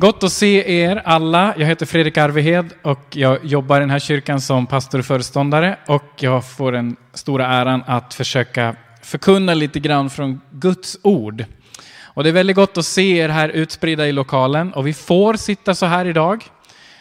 Gott att se er alla. Jag heter Fredrik Arvehed och jag jobbar i den här kyrkan som pastor och föreståndare och jag får den stora äran att försöka förkunna lite grann från Guds ord. Och det är väldigt gott att se er här utspridda i lokalen och vi får sitta så här idag.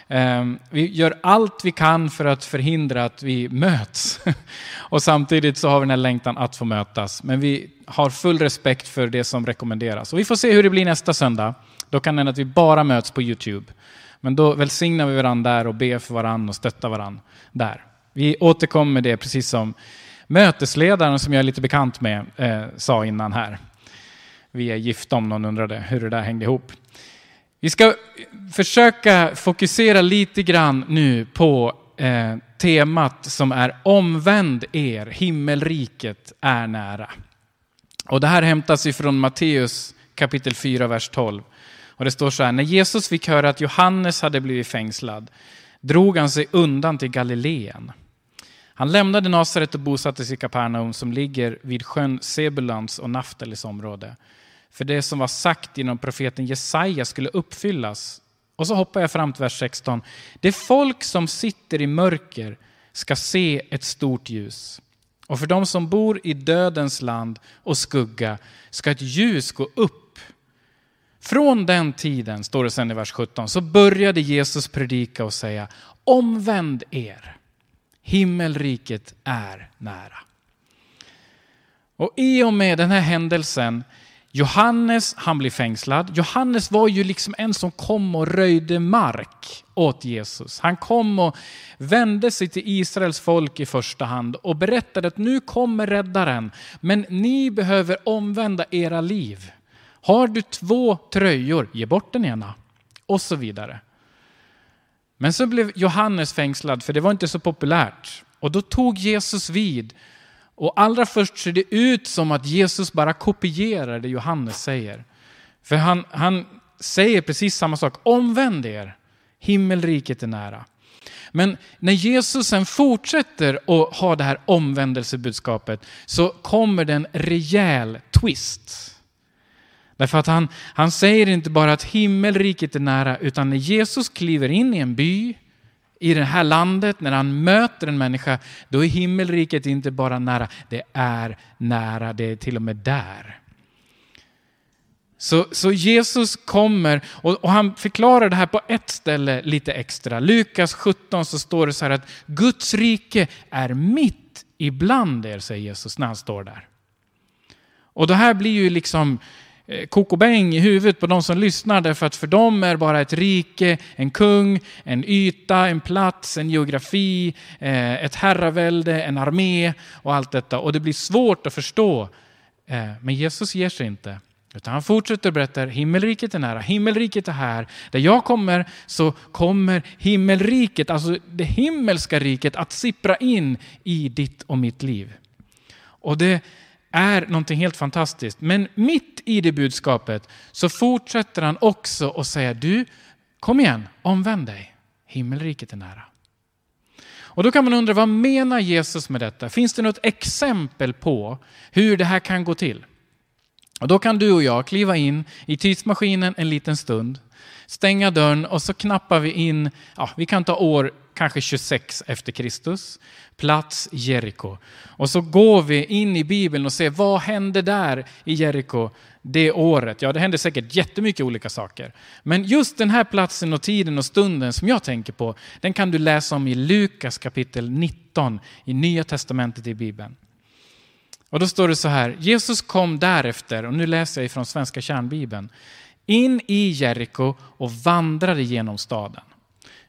Ehm, vi gör allt vi kan för att förhindra att vi möts. Och samtidigt så har vi den här längtan att få mötas. Men vi har full respekt för det som rekommenderas. Och vi får se hur det blir nästa söndag. Då kan det hända att vi bara möts på Youtube. Men då välsignar vi varandra där och ber för varandra och stöttar varandra där. Vi återkommer med det precis som mötesledaren som jag är lite bekant med eh, sa innan här. Vi är gifta om någon undrade hur det där hängde ihop. Vi ska försöka fokusera lite grann nu på eh, temat som är omvänd er, himmelriket är nära. Och det här hämtas ifrån Matteus kapitel 4, vers 12. Och det står så här, när Jesus fick höra att Johannes hade blivit fängslad drog han sig undan till Galileen. Han lämnade Nasaret och bosatte sig i Kapernaum som ligger vid sjön Sebulans och Naftalis område. För det som var sagt genom profeten Jesaja skulle uppfyllas. Och så hoppar jag fram till vers 16. Det folk som sitter i mörker ska se ett stort ljus. Och för de som bor i dödens land och skugga ska ett ljus gå upp. Från den tiden, står det sen i vers 17, så började Jesus predika och säga omvänd er. Himmelriket är nära. Och i och med den här händelsen Johannes, han blir fängslad. Johannes var ju liksom en som kom och röjde mark åt Jesus. Han kom och vände sig till Israels folk i första hand och berättade att nu kommer räddaren, men ni behöver omvända era liv. Har du två tröjor, ge bort den ena. Och så vidare. Men så blev Johannes fängslad, för det var inte så populärt. Och då tog Jesus vid och allra först ser det ut som att Jesus bara kopierar det Johannes säger. För han, han säger precis samma sak. Omvänd er, himmelriket är nära. Men när Jesus sen fortsätter att ha det här omvändelsebudskapet så kommer det en rejäl twist. Därför att han, han säger inte bara att himmelriket är nära, utan när Jesus kliver in i en by, i det här landet, när han möter en människa, då är himmelriket inte bara nära, det är nära, det är till och med där. Så, så Jesus kommer och, och, han förklarar det här på ett ställe lite extra. Lukas 17 så står det så här att Guds rike är mitt ibland er, säger Jesus när han står där. Och det här blir ju liksom Eh, kokobäng i huvudet på de som lyssnar därför att för dem är bara ett rike, en kung, en yta, en plats, en geografi, eh, ett herravälde, en armé och allt detta. Och det blir svårt att förstå. Eh, men Jesus ger sig inte. Utan han fortsätter berätta, himmelriket är nära, himmelriket är här. Där jag kommer så kommer himmelriket, alltså det himmelska riket att sippra in i ditt och mitt liv. Och det är någonting helt fantastiskt. Men mitt i det budskapet så fortsätter han också att säga, du, kom igen, omvänd dig. Himmelriket är nära. Och då kan man undra, vad menar Jesus med detta? Finns det något exempel på hur det här kan gå till? Och då kan du och jag kliva in i tidsmaskinen en liten stund, stänga dörren och så knappar vi in, ja, vi kan ta år kanske 26 efter Kristus, plats Jeriko. Och så går vi in i Bibeln och ser vad hände där i Jeriko det året? Ja, det hände säkert jättemycket olika saker. Men just den här platsen och tiden och stunden som jag tänker på, den kan du läsa om i Lukas kapitel 19 i Nya Testamentet i Bibeln. Och då står det så här, Jesus kom därefter, och nu läser jag ifrån Svenska kärnbibeln, in i Jeriko och vandrade genom staden.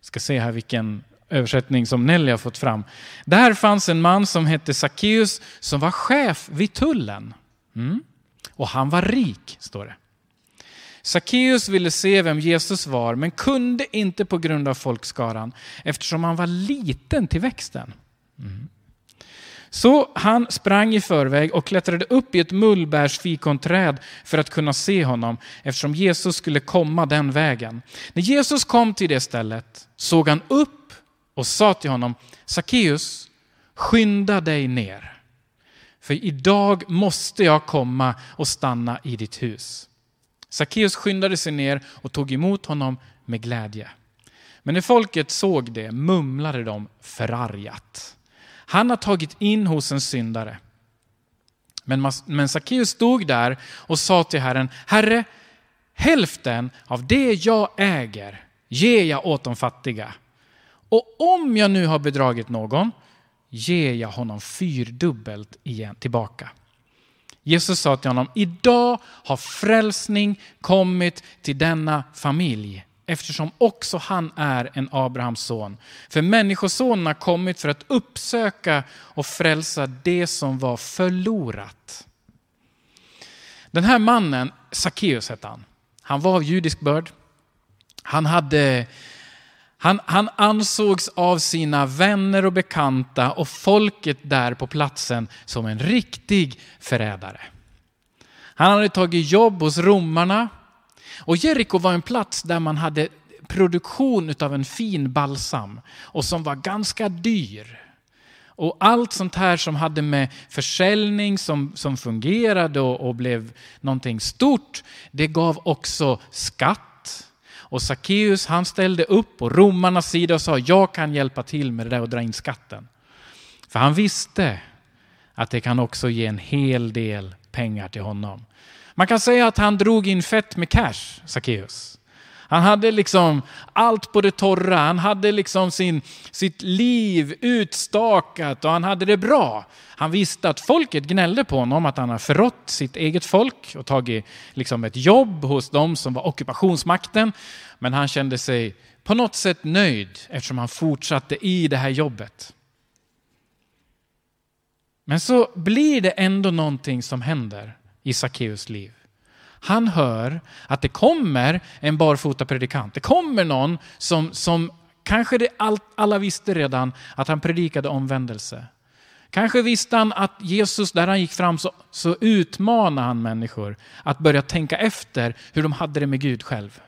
Vi ska se här vilken översättning som Nelly har fått fram. Där fanns en man som hette Sackeus som var chef vid tullen. Mm. Och han var rik, står det. Sackeus ville se vem Jesus var, men kunde inte på grund av folkskaran, eftersom han var liten till växten. Mm. Så han sprang i förväg och klättrade upp i ett mullbärsfikonträd för att kunna se honom, eftersom Jesus skulle komma den vägen. När Jesus kom till det stället såg han upp och sa till honom, Sackeus, skynda dig ner. För idag måste jag komma och stanna i ditt hus. Sackeus skyndade sig ner och tog emot honom med glädje. Men när folket såg det mumlade de förargat. Han har tagit in hos en syndare. Men, men Sackeus stod där och sa till Herren, Herre, hälften av det jag äger ger jag åt de fattiga. Och om jag nu har bedragit någon ger jag honom fyrdubbelt igen tillbaka. Jesus sa till honom, idag har frälsning kommit till denna familj eftersom också han är en Abrahams son. För Människosonen har kommit för att uppsöka och frälsa det som var förlorat. Den här mannen, Sackeus hette han, han var av judisk börd. Han, hade, han, han ansågs av sina vänner och bekanta och folket där på platsen som en riktig förrädare. Han hade tagit jobb hos romarna och Jeriko var en plats där man hade produktion av en fin balsam och som var ganska dyr. Och allt sånt här som hade med försäljning som, som fungerade och, och blev någonting stort, det gav också skatt. Och Sackeus han ställde upp på romarnas sida och sa jag kan hjälpa till med det där och dra in skatten. För han visste att det kan också ge en hel del pengar till honom. Man kan säga att han drog in fett med cash, Sackeus. Han hade liksom allt på det torra, han hade liksom sin, sitt liv utstakat och han hade det bra. Han visste att folket gnällde på honom att han har förrått sitt eget folk och tagit liksom ett jobb hos dem som var ockupationsmakten. Men han kände sig på något sätt nöjd eftersom han fortsatte i det här jobbet. Men så blir det ändå någonting som händer i Sackeus liv. Han hör att det kommer en barfota predikant. Det kommer någon som, som kanske det all, alla visste redan att han predikade omvändelse. Kanske visste han att Jesus, där han gick fram, så, så utmanade han människor att börja tänka efter hur de hade det med Gud själv.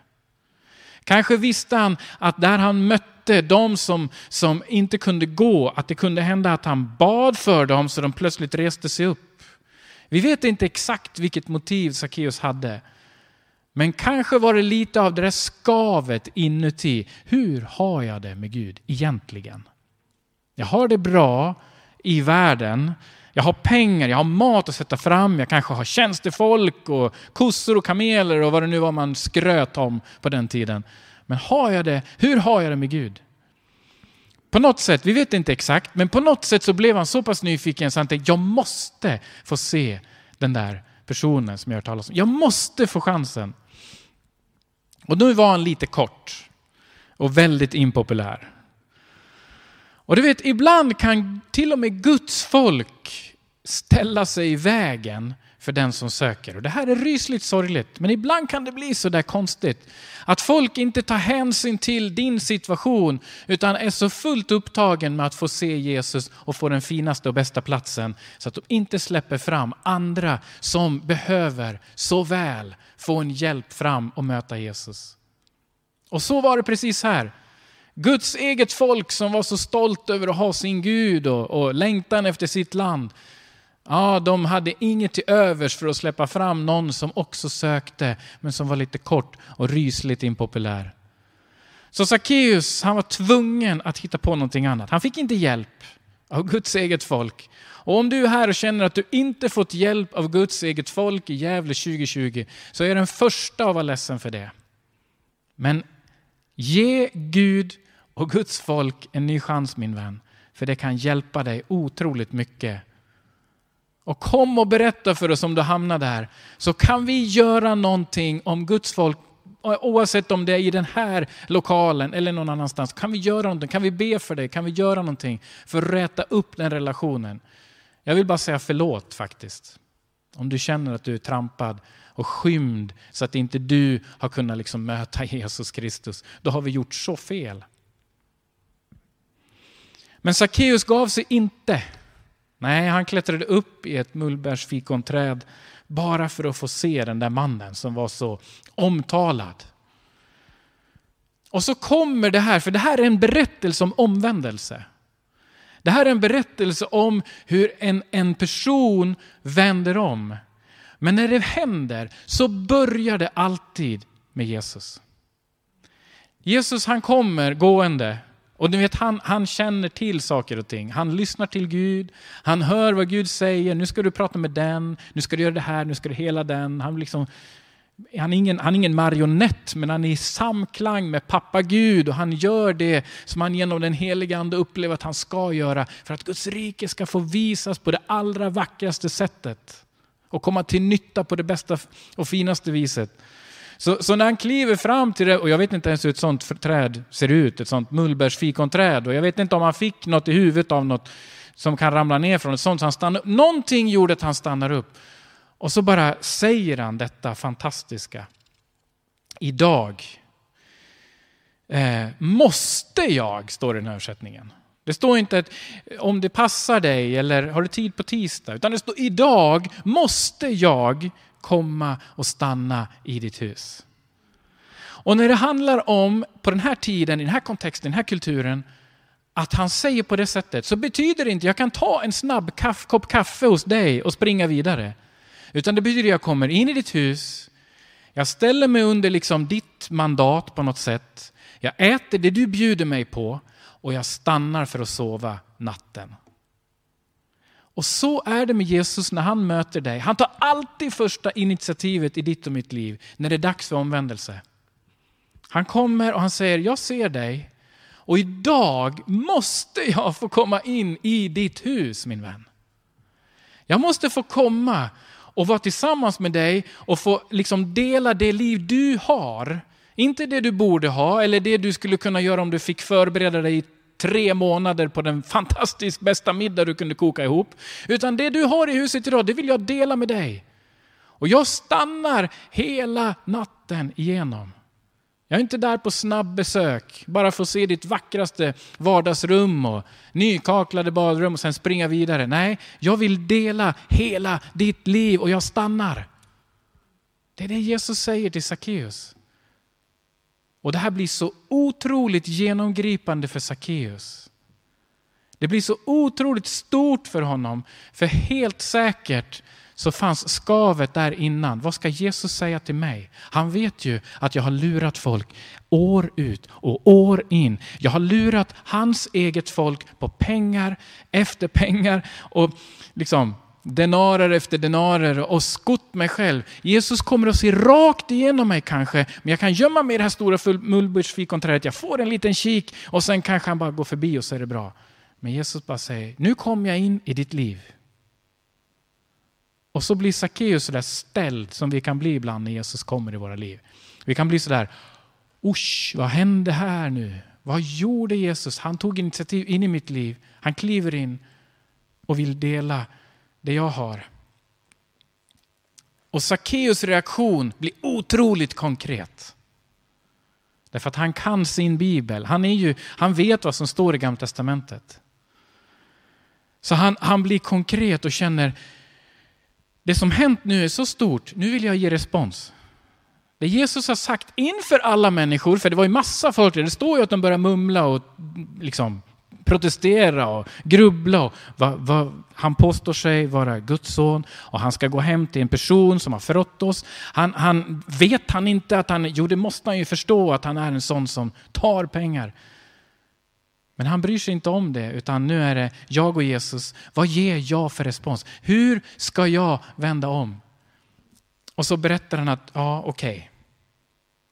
Kanske visste han att där han mötte de som, som inte kunde gå, att det kunde hända att han bad för dem så de plötsligt reste sig upp. Vi vet inte exakt vilket motiv Sackeus hade. Men kanske var det lite av det där skavet inuti. Hur har jag det med Gud egentligen? Jag har det bra i världen. Jag har pengar, jag har mat att sätta fram, jag kanske har tjänstefolk och kossor och kameler och vad det nu var man skröt om på den tiden. Men har jag det, hur har jag det med Gud? På något sätt, vi vet inte exakt, men på något sätt så blev han så pass nyfiken så han tänkte jag måste få se den där personen som jag har talas om. Jag måste få chansen. Och nu var han lite kort och väldigt impopulär. Och du vet, ibland kan till och med Guds folk ställa sig i vägen för den som söker. Och det här är rysligt sorgligt, men ibland kan det bli så där konstigt. Att folk inte tar hänsyn till din situation, utan är så fullt upptagen med att få se Jesus och få den finaste och bästa platsen, så att de inte släpper fram andra som behöver så väl få en hjälp fram och möta Jesus. Och så var det precis här. Guds eget folk som var så stolt över att ha sin Gud och, och längtan efter sitt land. Ja, de hade inget till övers för att släppa fram någon som också sökte, men som var lite kort och rysligt impopulär. Så Sackeus, han var tvungen att hitta på någonting annat. Han fick inte hjälp av Guds eget folk. Och om du är här och känner att du inte fått hjälp av Guds eget folk i Gävle 2020, så är jag den första att vara ledsen för det. Men ge Gud och Guds folk en ny chans min vän, för det kan hjälpa dig otroligt mycket och kom och berätta för oss om du hamnar där. Så kan vi göra någonting om Guds folk, oavsett om det är i den här lokalen eller någon annanstans. Kan vi göra någonting? Kan vi be för dig? Kan vi göra någonting för att räta upp den relationen? Jag vill bara säga förlåt faktiskt. Om du känner att du är trampad och skymd så att inte du har kunnat liksom möta Jesus Kristus. Då har vi gjort så fel. Men Sackeus gav sig inte. Nej, han klättrade upp i ett mullbärsfikonträd bara för att få se den där mannen som var så omtalad. Och så kommer det här, för det här är en berättelse om omvändelse. Det här är en berättelse om hur en, en person vänder om. Men när det händer så börjar det alltid med Jesus. Jesus han kommer gående och du vet, han, han känner till saker och ting. Han lyssnar till Gud, han hör vad Gud säger. Nu ska du prata med den, nu ska du göra det här, nu ska du hela den. Han, liksom, han, är ingen, han är ingen marionett, men han är i samklang med pappa Gud och han gör det som han genom den heliga Ande upplever att han ska göra för att Guds rike ska få visas på det allra vackraste sättet och komma till nytta på det bästa och finaste viset. Så, så, när han kliver fram till det, och jag vet inte ens hur ett sånt träd ser ut, ett sånt mullbärsfikonträd, och jag vet inte om han fick något i huvudet av något som kan ramla ner från ett sånt, så han stannar, någonting gjorde att han stannar upp. Och så bara säger han detta fantastiska. Idag eh, måste jag, står det i den här översättningen. Det står inte att om det passar dig eller har du tid på tisdag, utan det står idag måste jag komma och stanna i ditt hus. Och när det handlar om, på den här tiden, i den här kontexten, i den här kulturen, att han säger på det sättet så betyder det inte jag kan ta en snabb kaff, kopp kaffe hos dig och springa vidare. Utan det betyder att jag kommer in i ditt hus, jag ställer mig under liksom ditt mandat på något sätt, jag äter det du bjuder mig på och jag stannar för att sova natten. Och så är det med Jesus när han möter dig. Han tar alltid första initiativet i ditt och mitt liv när det är dags för omvändelse. Han kommer och han säger, jag ser dig och idag måste jag få komma in i ditt hus min vän. Jag måste få komma och vara tillsammans med dig och få liksom dela det liv du har. Inte det du borde ha eller det du skulle kunna göra om du fick förbereda dig tre månader på den fantastiskt bästa middag du kunde koka ihop. Utan det du har i huset idag, det vill jag dela med dig. Och jag stannar hela natten igenom. Jag är inte där på snabbbesök, bara för att se ditt vackraste vardagsrum och nykaklade badrum och sen springa vidare. Nej, jag vill dela hela ditt liv och jag stannar. Det är det Jesus säger till Sackeus. Och det här blir så otroligt genomgripande för Sackeus. Det blir så otroligt stort för honom, för helt säkert så fanns skavet där innan. Vad ska Jesus säga till mig? Han vet ju att jag har lurat folk år ut och år in. Jag har lurat hans eget folk på pengar efter pengar och liksom denarer efter denarer och skott mig själv. Jesus kommer att se rakt igenom mig kanske, men jag kan gömma mig i det här stora mullbärsfikonträdet. Jag får en liten kik och sen kanske han bara går förbi och så är det bra. Men Jesus bara säger, nu kommer jag in i ditt liv. Och så blir Sackeus sådär ställd som vi kan bli ibland när Jesus kommer i våra liv. Vi kan bli sådär, usch, vad hände här nu? Vad gjorde Jesus? Han tog initiativ in i mitt liv. Han kliver in och vill dela det jag har. Och Sackeus reaktion blir otroligt konkret. Därför att han kan sin bibel. Han, är ju, han vet vad som står i Gamla Testamentet. Så han, han blir konkret och känner, det som hänt nu är så stort, nu vill jag ge respons. Det Jesus har sagt inför alla människor, för det var ju massa folk det står ju att de börjar mumla och liksom protestera och grubbla. Och va, va, han påstår sig vara Guds son och han ska gå hem till en person som har förrått oss. Han, han, vet han inte att han, jo det måste han ju förstå att han är en sån som tar pengar. Men han bryr sig inte om det, utan nu är det jag och Jesus. Vad ger jag för respons? Hur ska jag vända om? Och så berättar han att, ja okej, okay.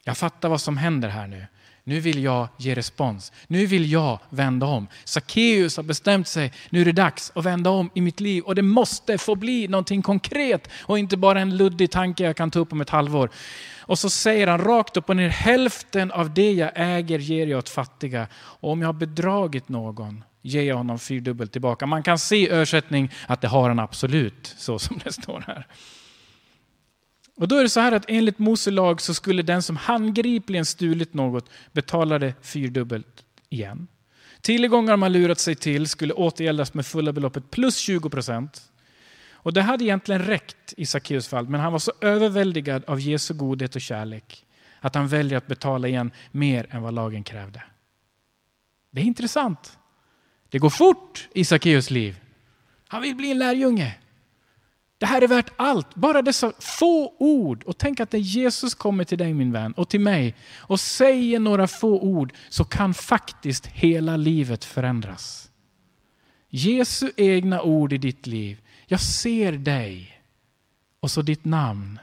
jag fattar vad som händer här nu. Nu vill jag ge respons. Nu vill jag vända om. Sackeus har bestämt sig, nu är det dags att vända om i mitt liv och det måste få bli någonting konkret och inte bara en luddig tanke jag kan ta upp om ett halvår. Och så säger han rakt upp och ner, hälften av det jag äger ger jag åt fattiga. Och om jag har bedragit någon ger jag honom fyrdubbelt tillbaka. Man kan se i översättning att det har han absolut, så som det står här. Och då är det så här att enligt Mose lag så skulle den som handgripligen stulit något betala det fyrdubbelt igen. Tillgångar man lurat sig till skulle återgäldas med fulla beloppet plus 20 procent. Och det hade egentligen räckt i Sackeus fall, men han var så överväldigad av Jesu godhet och kärlek att han väljer att betala igen mer än vad lagen krävde. Det är intressant. Det går fort i Sackeus liv. Han vill bli en lärjunge. Det här är värt allt. Bara dessa få ord. Och tänk att när Jesus kommer till dig min vän och till mig och säger några få ord så kan faktiskt hela livet förändras. Jesu egna ord i ditt liv. Jag ser dig. Och så ditt namn.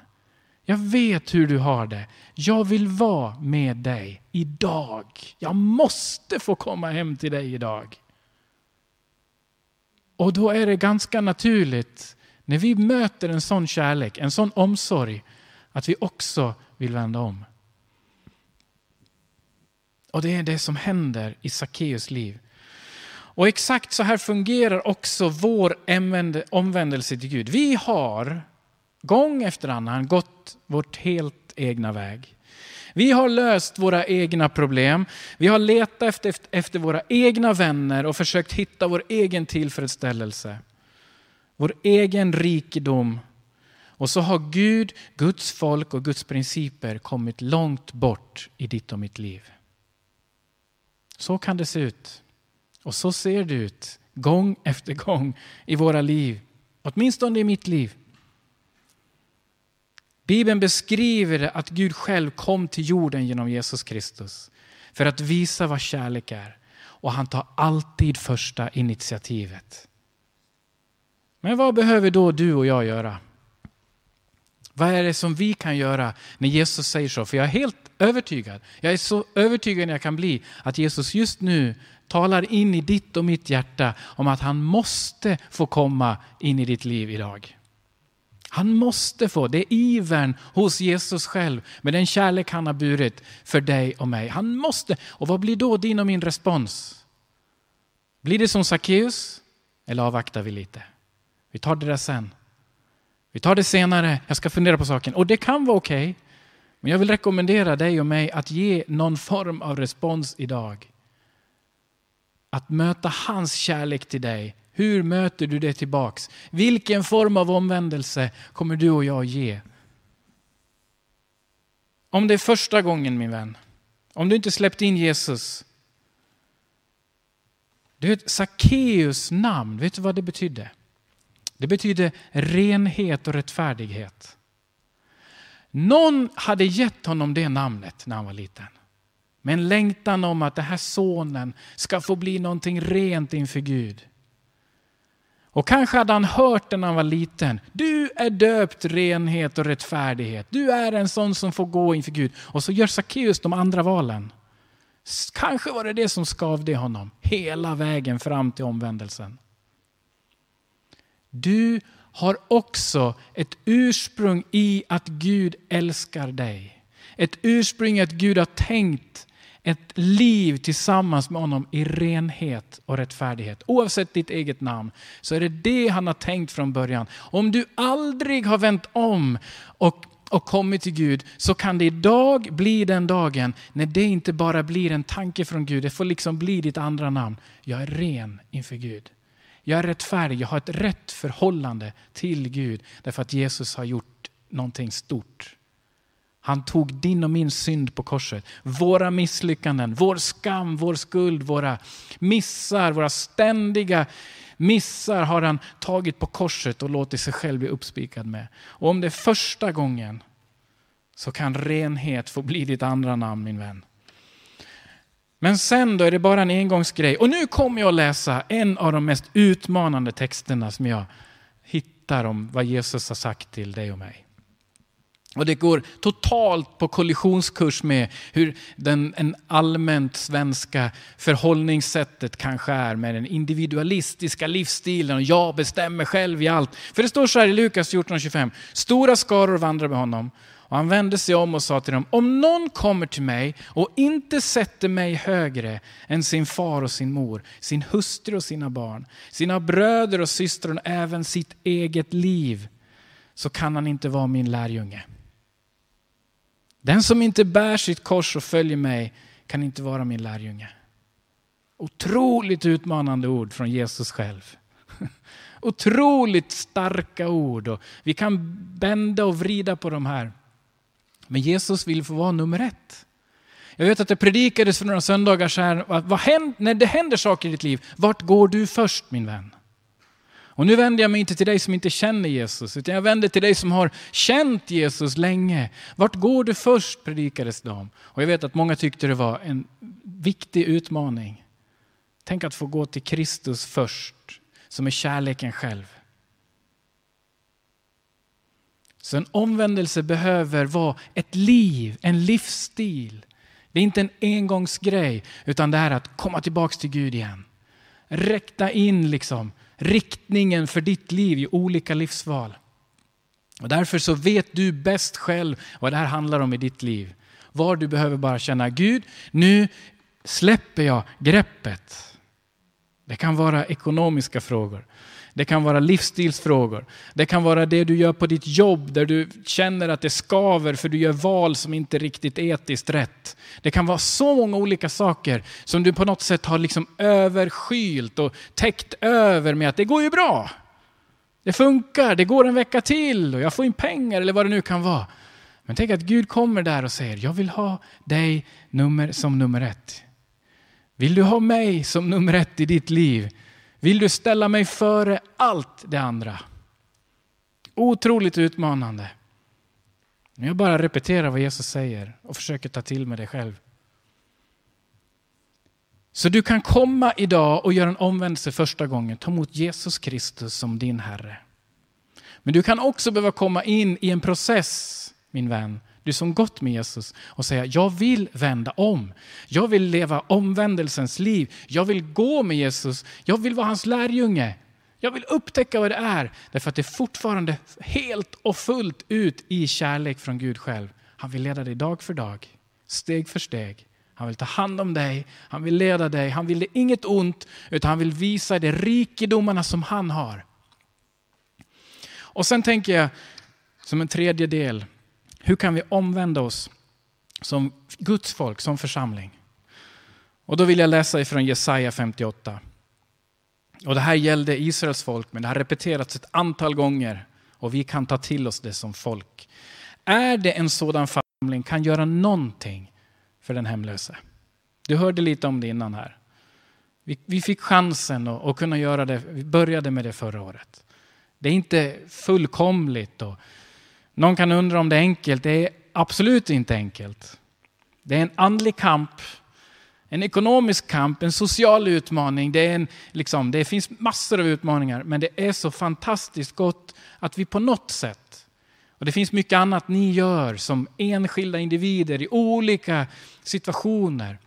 Jag vet hur du har det. Jag vill vara med dig idag. Jag måste få komma hem till dig idag. Och då är det ganska naturligt när vi möter en sån kärlek, en sån omsorg, att vi också vill vända om. Och det är det som händer i Sackeus liv. Och exakt så här fungerar också vår omvändelse till Gud. Vi har gång efter annan gått vårt helt egna väg. Vi har löst våra egna problem. Vi har letat efter, efter våra egna vänner och försökt hitta vår egen tillfredsställelse. Vår egen rikedom. Och så har Gud, Guds folk och Guds principer kommit långt bort i ditt och mitt liv. Så kan det se ut. Och så ser det ut gång efter gång i våra liv. Åtminstone i mitt liv. Bibeln beskriver att Gud själv kom till jorden genom Jesus Kristus för att visa vad kärlek är. Och han tar alltid första initiativet. Men vad behöver då du och jag göra? Vad är det som vi kan göra när Jesus säger så? För jag är helt övertygad, jag är så övertygad jag kan bli, att Jesus just nu talar in i ditt och mitt hjärta om att han måste få komma in i ditt liv idag. Han måste få, det är ivern hos Jesus själv med den kärlek han har burit för dig och mig. Han måste, och vad blir då din och min respons? Blir det som Sackeus eller avvaktar vi lite? Vi tar det där sen. Vi tar det senare, jag ska fundera på saken. Och det kan vara okej. Okay, men jag vill rekommendera dig och mig att ge någon form av respons idag. Att möta hans kärlek till dig hur möter du det tillbaks? Vilken form av omvändelse kommer du och jag ge? Om det är första gången min vän, om du inte släppt in Jesus. Du vet, Sackeus namn, vet du vad det betydde? Det betyder renhet och rättfärdighet. Någon hade gett honom det namnet när han var liten. Med en längtan om att den här sonen ska få bli någonting rent inför Gud. Och kanske hade han hört det när han var liten. Du är döpt renhet och rättfärdighet. Du är en sån som får gå inför Gud. Och så gör Sackeus de andra valen. Kanske var det det som skavde honom hela vägen fram till omvändelsen. Du har också ett ursprung i att Gud älskar dig. Ett ursprung i att Gud har tänkt ett liv tillsammans med honom i renhet och rättfärdighet. Oavsett ditt eget namn så är det det han har tänkt från början. Om du aldrig har vänt om och, och kommit till Gud så kan det idag bli den dagen när det inte bara blir en tanke från Gud, det får liksom bli ditt andra namn. Jag är ren inför Gud. Jag är rättfärdig, jag har ett rätt förhållande till Gud därför att Jesus har gjort någonting stort. Han tog din och min synd på korset. Våra misslyckanden, vår skam, vår skuld, våra missar, våra ständiga missar har han tagit på korset och låtit sig själv bli uppspikad med. Och om det är första gången så kan renhet få bli ditt andra namn min vän. Men sen då är det bara en engångsgrej. Och nu kommer jag att läsa en av de mest utmanande texterna som jag hittar om vad Jesus har sagt till dig och mig. Och det går totalt på kollisionskurs med hur den en allmänt svenska förhållningssättet kanske är med den individualistiska livsstilen och jag bestämmer själv i allt. För det står så här i Lukas 14.25, stora skaror vandrar med honom och han vände sig om och sa till dem, om någon kommer till mig och inte sätter mig högre än sin far och sin mor, sin hustru och sina barn, sina bröder och systrar och även sitt eget liv, så kan han inte vara min lärjunge. Den som inte bär sitt kors och följer mig kan inte vara min lärjunge. Otroligt utmanande ord från Jesus själv. Otroligt starka ord. Och vi kan bända och vrida på de här. Men Jesus vill få vara nummer ett. Jag vet att det predikades för några söndagar sedan, vad händer, när det händer saker i ditt liv, vart går du först min vän? Och nu vänder jag mig inte till dig som inte känner Jesus, utan jag vänder till dig som har känt Jesus länge. Vart går du först, predikades de? Och jag vet att många tyckte det var en viktig utmaning. Tänk att få gå till Kristus först, som är kärleken själv. Så en omvändelse behöver vara ett liv, en livsstil. Det är inte en engångsgrej, utan det är att komma tillbaka till Gud igen. Räkta in liksom riktningen för ditt liv i olika livsval. Och därför så vet du bäst själv vad det här handlar om i ditt liv. Var du behöver bara känna Gud, nu släpper jag greppet. Det kan vara ekonomiska frågor. Det kan vara livsstilsfrågor. Det kan vara det du gör på ditt jobb där du känner att det skaver för du gör val som inte är riktigt etiskt rätt. Det kan vara så många olika saker som du på något sätt har liksom överskylt och täckt över med att det går ju bra. Det funkar, det går en vecka till och jag får in pengar eller vad det nu kan vara. Men tänk att Gud kommer där och säger, jag vill ha dig nummer, som nummer ett. Vill du ha mig som nummer ett i ditt liv? Vill du ställa mig före allt det andra? Otroligt utmanande. Jag bara repeterar vad Jesus säger och försöker ta till mig det själv. Så du kan komma idag och göra en omvändelse första gången, ta emot Jesus Kristus som din Herre. Men du kan också behöva komma in i en process, min vän, du som gått med Jesus och säga, jag vill vända om. Jag vill leva omvändelsens liv. Jag vill gå med Jesus. Jag vill vara hans lärjunge. Jag vill upptäcka vad det är, därför att det är fortfarande helt och fullt ut i kärlek från Gud själv. Han vill leda dig dag för dag, steg för steg. Han vill ta hand om dig, han vill leda dig, han vill dig inget ont, utan han vill visa dig rikedomarna som han har. Och sen tänker jag, som en tredje del, hur kan vi omvända oss som Guds folk, som församling? Och då vill jag läsa ifrån Jesaja 58. Och det här gällde Israels folk, men det har repeterats ett antal gånger och vi kan ta till oss det som folk. Är det en sådan församling kan göra någonting för den hemlöse? Du hörde lite om det innan här. Vi, vi fick chansen att, att, kunna göra det, vi började med det förra året. Det är inte fullkomligt och någon kan undra om det är enkelt. Det är absolut inte enkelt. Det är en andlig kamp, en ekonomisk kamp, en social utmaning. Det, är en, liksom, det finns massor av utmaningar, men det är så fantastiskt gott att vi på något sätt, och det finns mycket annat ni gör som enskilda individer i olika situationer,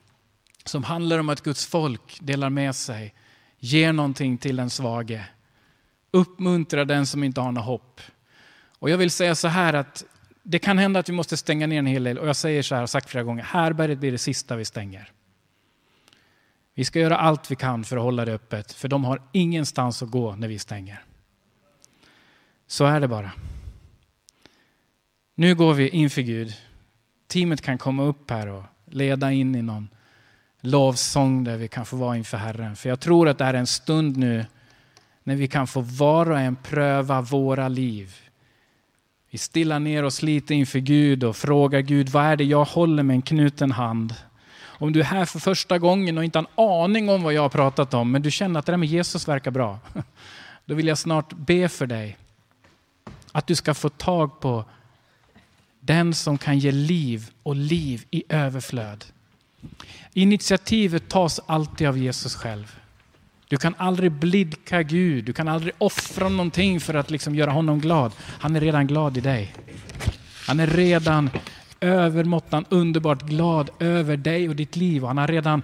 som handlar om att Guds folk delar med sig, ger någonting till den svage, uppmuntrar den som inte har något hopp. Och jag vill säga så här att det kan hända att vi måste stänga ner en hel del. Och jag säger så här, har sagt flera gånger, härberget blir det sista vi stänger. Vi ska göra allt vi kan för att hålla det öppet, för de har ingenstans att gå när vi stänger. Så är det bara. Nu går vi inför Gud. Teamet kan komma upp här och leda in i någon lovsång där vi kan få vara inför Herren. För jag tror att det här är en stund nu när vi kan få var och en pröva våra liv vi stillar ner oss lite inför Gud och frågar Gud, vad är det jag håller med en knuten hand? Om du är här för första gången och inte har en aning om vad jag har pratat om, men du känner att det där med Jesus verkar bra. Då vill jag snart be för dig. Att du ska få tag på den som kan ge liv och liv i överflöd. Initiativet tas alltid av Jesus själv. Du kan aldrig blidka Gud, du kan aldrig offra någonting för att liksom göra honom glad. Han är redan glad i dig. Han är redan övermåttan underbart glad över dig och ditt liv. han har redan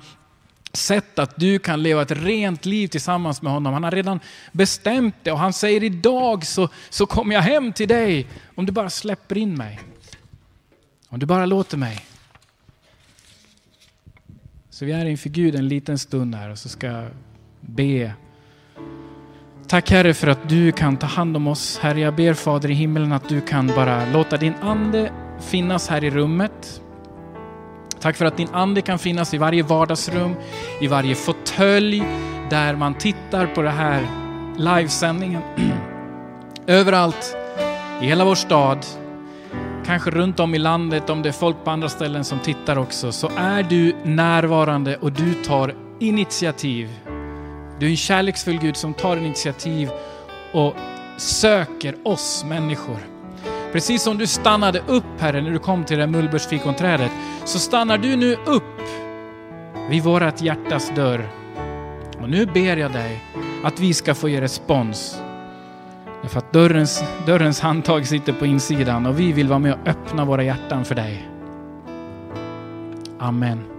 sett att du kan leva ett rent liv tillsammans med honom. Han har redan bestämt det och han säger idag så, så kommer jag hem till dig om du bara släpper in mig. Om du bara låter mig. Så vi är inför Gud en liten stund här och så ska be. Tack Herre för att du kan ta hand om oss. Herre, jag ber Fader i himmelen att du kan bara låta din ande finnas här i rummet. Tack för att din ande kan finnas i varje vardagsrum, i varje fåtölj där man tittar på det här livesändningen. Överallt i hela vår stad, kanske runt om i landet, om det är folk på andra ställen som tittar också, så är du närvarande och du tar initiativ du är en kärleksfull Gud som tar initiativ och söker oss människor. Precis som du stannade upp Herre när du kom till det mullbärsfikonträdet, så stannar du nu upp vid vårat hjärtas dörr. Och nu ber jag dig att vi ska få ge respons. Därför att dörrens, dörrens handtag sitter på insidan och vi vill vara med och öppna våra hjärtan för dig. Amen.